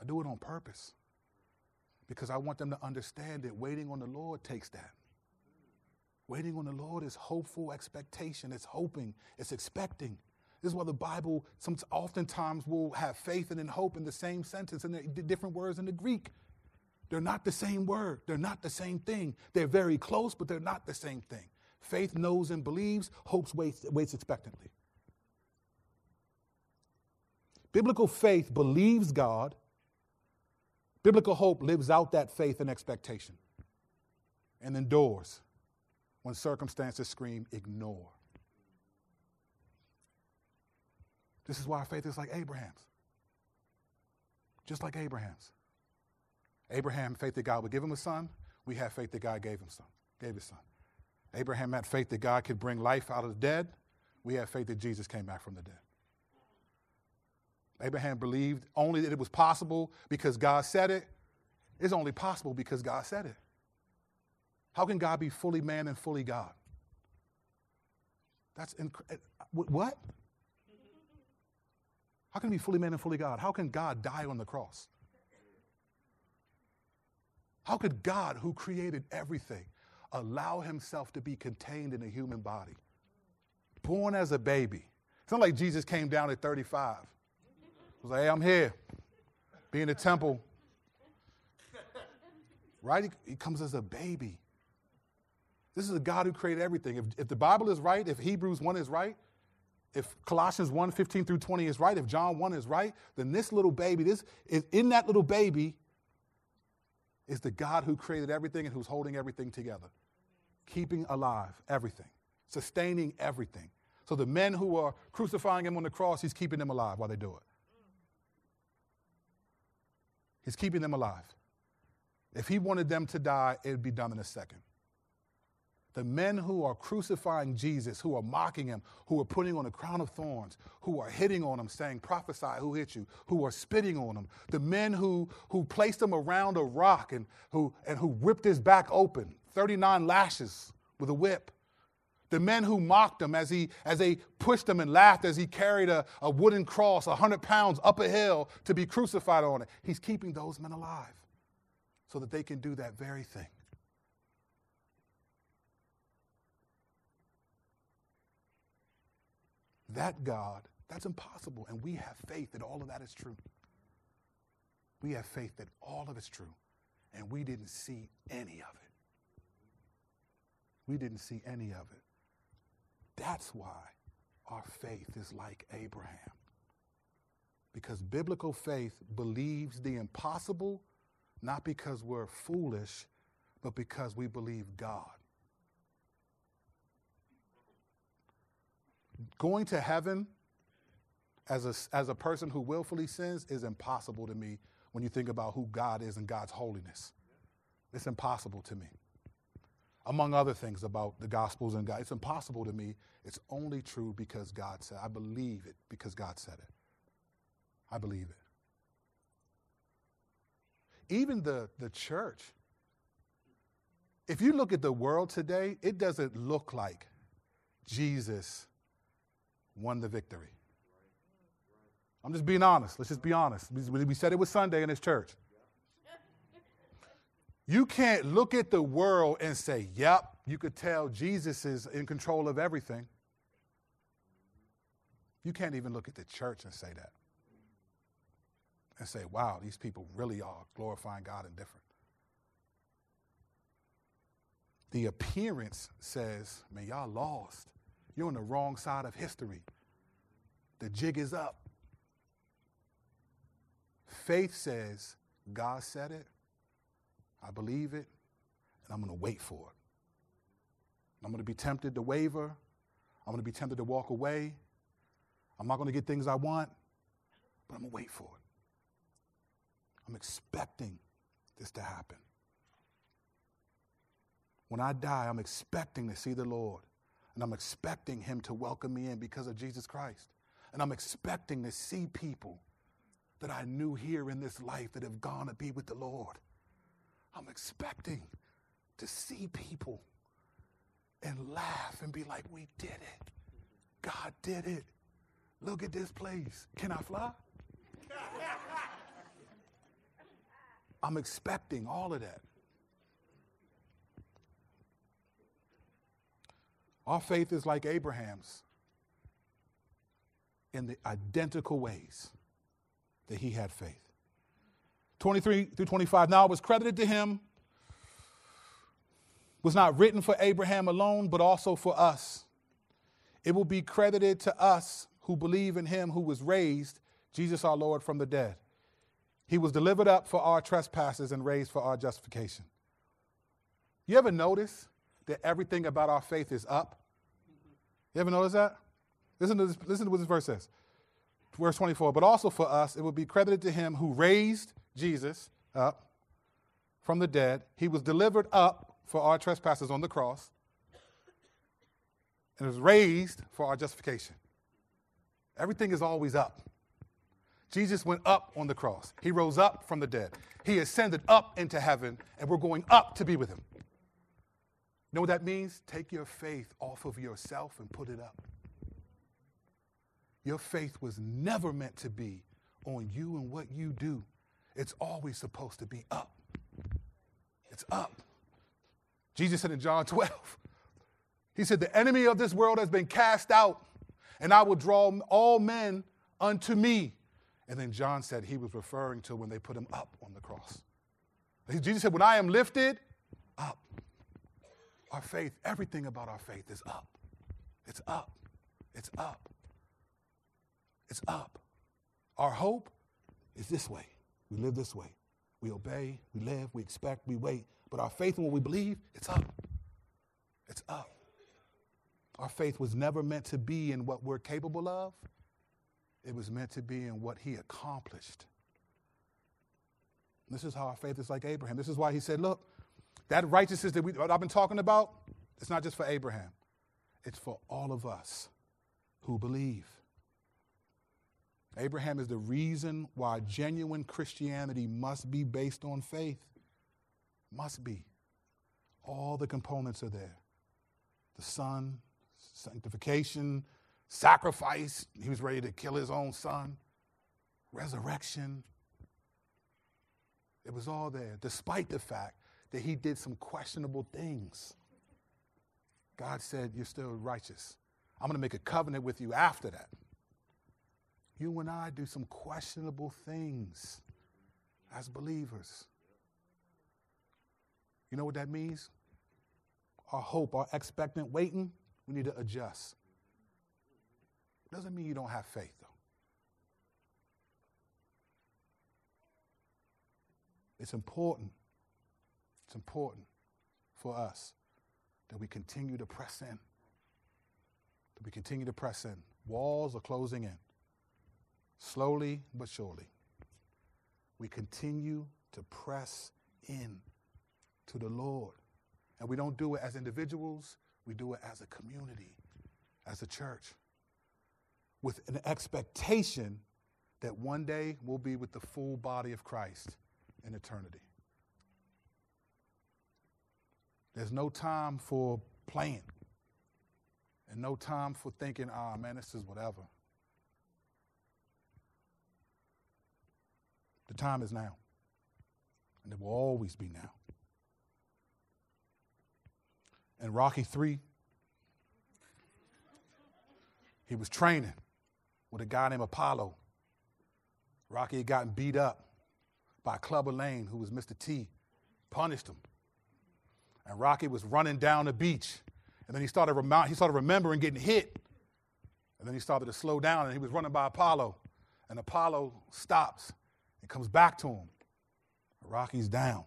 I do it on purpose because I want them to understand that waiting on the Lord takes that. Waiting on the Lord is hopeful expectation. It's hoping. It's expecting. This is why the Bible some, oftentimes will have faith and then hope in the same sentence and the different words in the Greek. They're not the same word. They're not the same thing. They're very close, but they're not the same thing. Faith knows and believes, hopes waits, waits expectantly. Biblical faith believes God Biblical hope lives out that faith and expectation and endures when circumstances scream, ignore. This is why our faith is like Abraham's. Just like Abraham's. Abraham faith that God would give him a son. We have faith that God gave him son, gave his son. Abraham had faith that God could bring life out of the dead. We have faith that Jesus came back from the dead. Abraham believed only that it was possible because God said it. It's only possible because God said it. How can God be fully man and fully God? That's inc- eh, what? How can he be fully man and fully God? How can God die on the cross? How could God, who created everything, allow himself to be contained in a human body? Born as a baby. It's not like Jesus came down at 35 was like, hey, I'm here. Be in the temple. Right? He, he comes as a baby. This is a God who created everything. If, if the Bible is right, if Hebrews 1 is right, if Colossians 1, 15 through 20 is right, if John 1 is right, then this little baby, this is in that little baby is the God who created everything and who's holding everything together, keeping alive everything, sustaining everything. So the men who are crucifying him on the cross, he's keeping them alive while they do it. He's keeping them alive. If he wanted them to die, it would be done in a second. The men who are crucifying Jesus, who are mocking him, who are putting on a crown of thorns, who are hitting on him, saying, Prophesy, who hit you, who are spitting on him, the men who, who placed him around a rock and who, and who whipped his back open, 39 lashes with a whip, The men who mocked him as, he, as they pushed him and laughed as he carried a, a wooden cross, 100 pounds up a hill to be crucified on it. He's keeping those men alive so that they can do that very thing. That God, that's impossible. And we have faith that all of that is true. We have faith that all of it's true. And we didn't see any of it. We didn't see any of it. That's why our faith is like Abraham. Because biblical faith believes the impossible, not because we're foolish, but because we believe God. Going to heaven as a, as a person who willfully sins is impossible to me when you think about who God is and God's holiness. It's impossible to me among other things about the Gospels and God. It's impossible to me. It's only true because God said. I believe it because God said it. I believe it. Even the, the church, if you look at the world today, it doesn't look like Jesus won the victory. I'm just being honest. Let's just be honest. We said it was Sunday in this church. You can't look at the world and say, yep, you could tell Jesus is in control of everything. You can't even look at the church and say that. And say, wow, these people really are glorifying God and different. The appearance says, man, y'all lost. You're on the wrong side of history. The jig is up. Faith says, God said it, I believe it, and I'm going to wait for it. I'm going to be tempted to waver. I'm going to be tempted to walk away. I'm not going to get things I want, but I'm going to wait for it. I'm expecting this to happen. When I die, I'm expecting to see the Lord, and I'm expecting Him to welcome me in because of Jesus Christ. And I'm expecting to see people that I knew here in this life that have gone to be with the Lord. I'm expecting to see people and laugh and be like, we did it. God did it. Look at this place. Can I fly? I'm expecting all of that. Our faith is like Abraham's in the identical ways that he had faith. 23 through 25. Now it was credited to him, was not written for Abraham alone, but also for us. It will be credited to us who believe in him who was raised, Jesus our Lord, from the dead. He was delivered up for our trespasses and raised for our justification. You ever notice that everything about our faith is up? You ever notice that? Listen to, this, listen to what this verse says. Verse 24. But also for us, it will be credited to him who raised Jesus up from the dead. He was delivered up for our trespasses on the cross and was raised for our justification. Everything is always up. Jesus went up on the cross. He rose up from the dead. He ascended up into heaven, and we're going up to be with him. Know what that means? Take your faith off of yourself and put it up. Your faith was never meant to be on you and what you do. It's always supposed to be up. It's up. Jesus said in John 12, He said, The enemy of this world has been cast out, and I will draw all men unto me. And then John said he was referring to when they put him up on the cross. Jesus said, When I am lifted up, our faith, everything about our faith is up. It's up. It's up. It's up. Our hope is this way. We live this way. We obey, we live, we expect, we wait. But our faith in what we believe, it's up. It's up. Our faith was never meant to be in what we're capable of, it was meant to be in what He accomplished. This is how our faith is like Abraham. This is why He said, Look, that righteousness that we, I've been talking about, it's not just for Abraham, it's for all of us who believe. Abraham is the reason why genuine Christianity must be based on faith. Must be. All the components are there the Son, sanctification, sacrifice. He was ready to kill his own son, resurrection. It was all there, despite the fact that he did some questionable things. God said, You're still righteous. I'm going to make a covenant with you after that. You and I do some questionable things as believers. You know what that means? Our hope, our expectant waiting, we need to adjust. Doesn't mean you don't have faith, though. It's important. It's important for us that we continue to press in. That we continue to press in. Walls are closing in. Slowly but surely. We continue to press in to the Lord. And we don't do it as individuals, we do it as a community, as a church, with an expectation that one day we'll be with the full body of Christ in eternity. There's no time for playing and no time for thinking, ah, oh, man, this is whatever. The time is now, and it will always be now. In Rocky 3, he was training with a guy named Apollo. Rocky had gotten beat up by Clubber Lang, who was Mr. T, punished him. And Rocky was running down the beach. And then he started, rem- he started remembering getting hit. And then he started to slow down and he was running by Apollo. And Apollo stops and comes back to him. Rocky's down.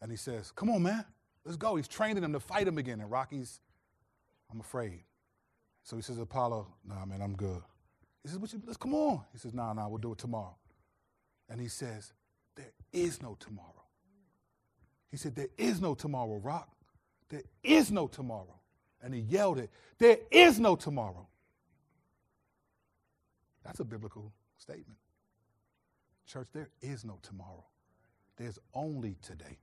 And he says, Come on, man, let's go. He's training him to fight him again. And Rocky's, I'm afraid. So he says, Apollo, nah, man, I'm good. He says, you, let's come on. He says, nah, nah, we'll do it tomorrow. And he says, there is no tomorrow. He said, There is no tomorrow, Rock. There is no tomorrow. And he yelled it, There is no tomorrow. That's a biblical statement. Church, there is no tomorrow. There's only today.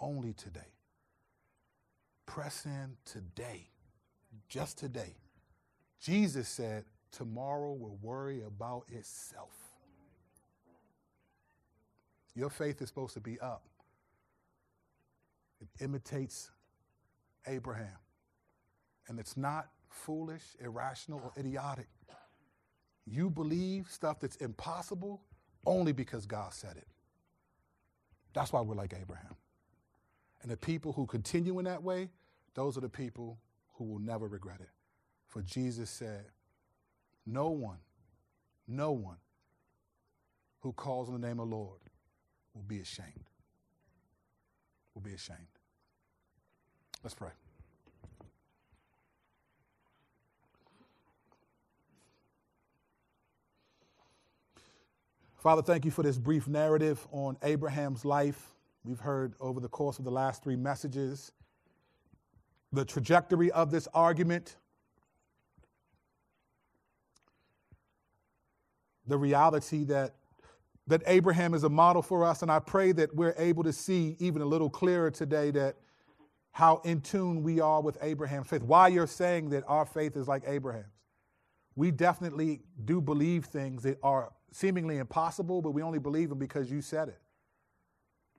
Only today. Press in today. Just today. Jesus said, Tomorrow will worry about itself. Your faith is supposed to be up. It imitates Abraham. And it's not foolish, irrational, or idiotic. You believe stuff that's impossible only because God said it. That's why we're like Abraham. And the people who continue in that way, those are the people who will never regret it. For Jesus said, No one, no one who calls on the name of the Lord will be ashamed. Will be ashamed. Let's pray. Father, thank you for this brief narrative on Abraham's life. We've heard over the course of the last three messages the trajectory of this argument, the reality that that Abraham is a model for us. And I pray that we're able to see even a little clearer today that how in tune we are with Abraham's faith. Why you're saying that our faith is like Abraham's. We definitely do believe things that are seemingly impossible, but we only believe them because you said it.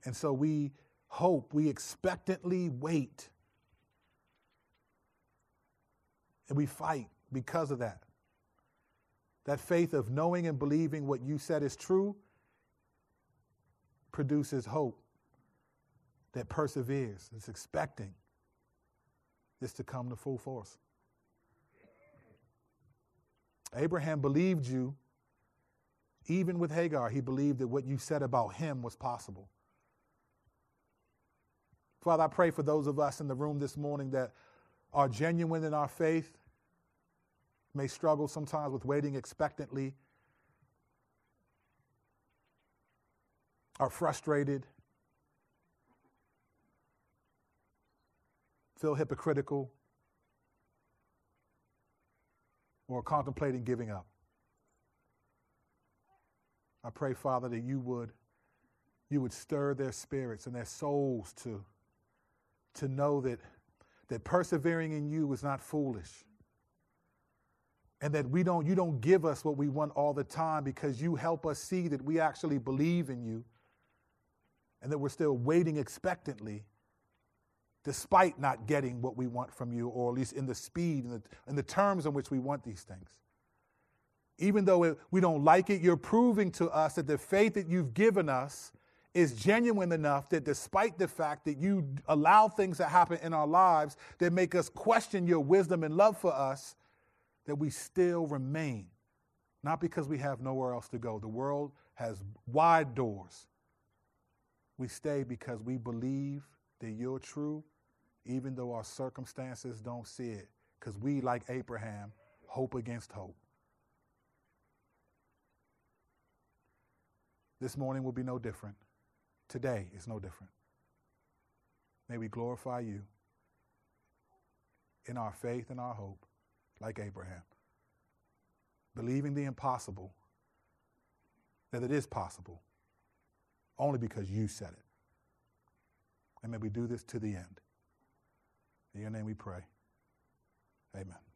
And so we hope, we expectantly wait. And we fight because of that. That faith of knowing and believing what you said is true produces hope that perseveres, is expecting this to come to full force. Abraham believed you, even with Hagar, he believed that what you said about him was possible. Father, I pray for those of us in the room this morning that are genuine in our faith, may struggle sometimes with waiting expectantly are frustrated, feel hypocritical, or contemplating giving up. I pray, Father, that you would, you would stir their spirits and their souls to, to know that, that persevering in you is not foolish. And that we don't, you don't give us what we want all the time because you help us see that we actually believe in you and that we're still waiting expectantly despite not getting what we want from you, or at least in the speed and the, the terms in which we want these things. Even though we don't like it, you're proving to us that the faith that you've given us is genuine enough that despite the fact that you allow things that happen in our lives that make us question your wisdom and love for us, that we still remain. Not because we have nowhere else to go. The world has wide doors. We stay because we believe that you're true, even though our circumstances don't see it. Because we, like Abraham, hope against hope. This morning will be no different. Today is no different. May we glorify you in our faith and our hope, like Abraham, believing the impossible, that it is possible, only because you said it. And may we do this to the end. In your name we pray. Amen.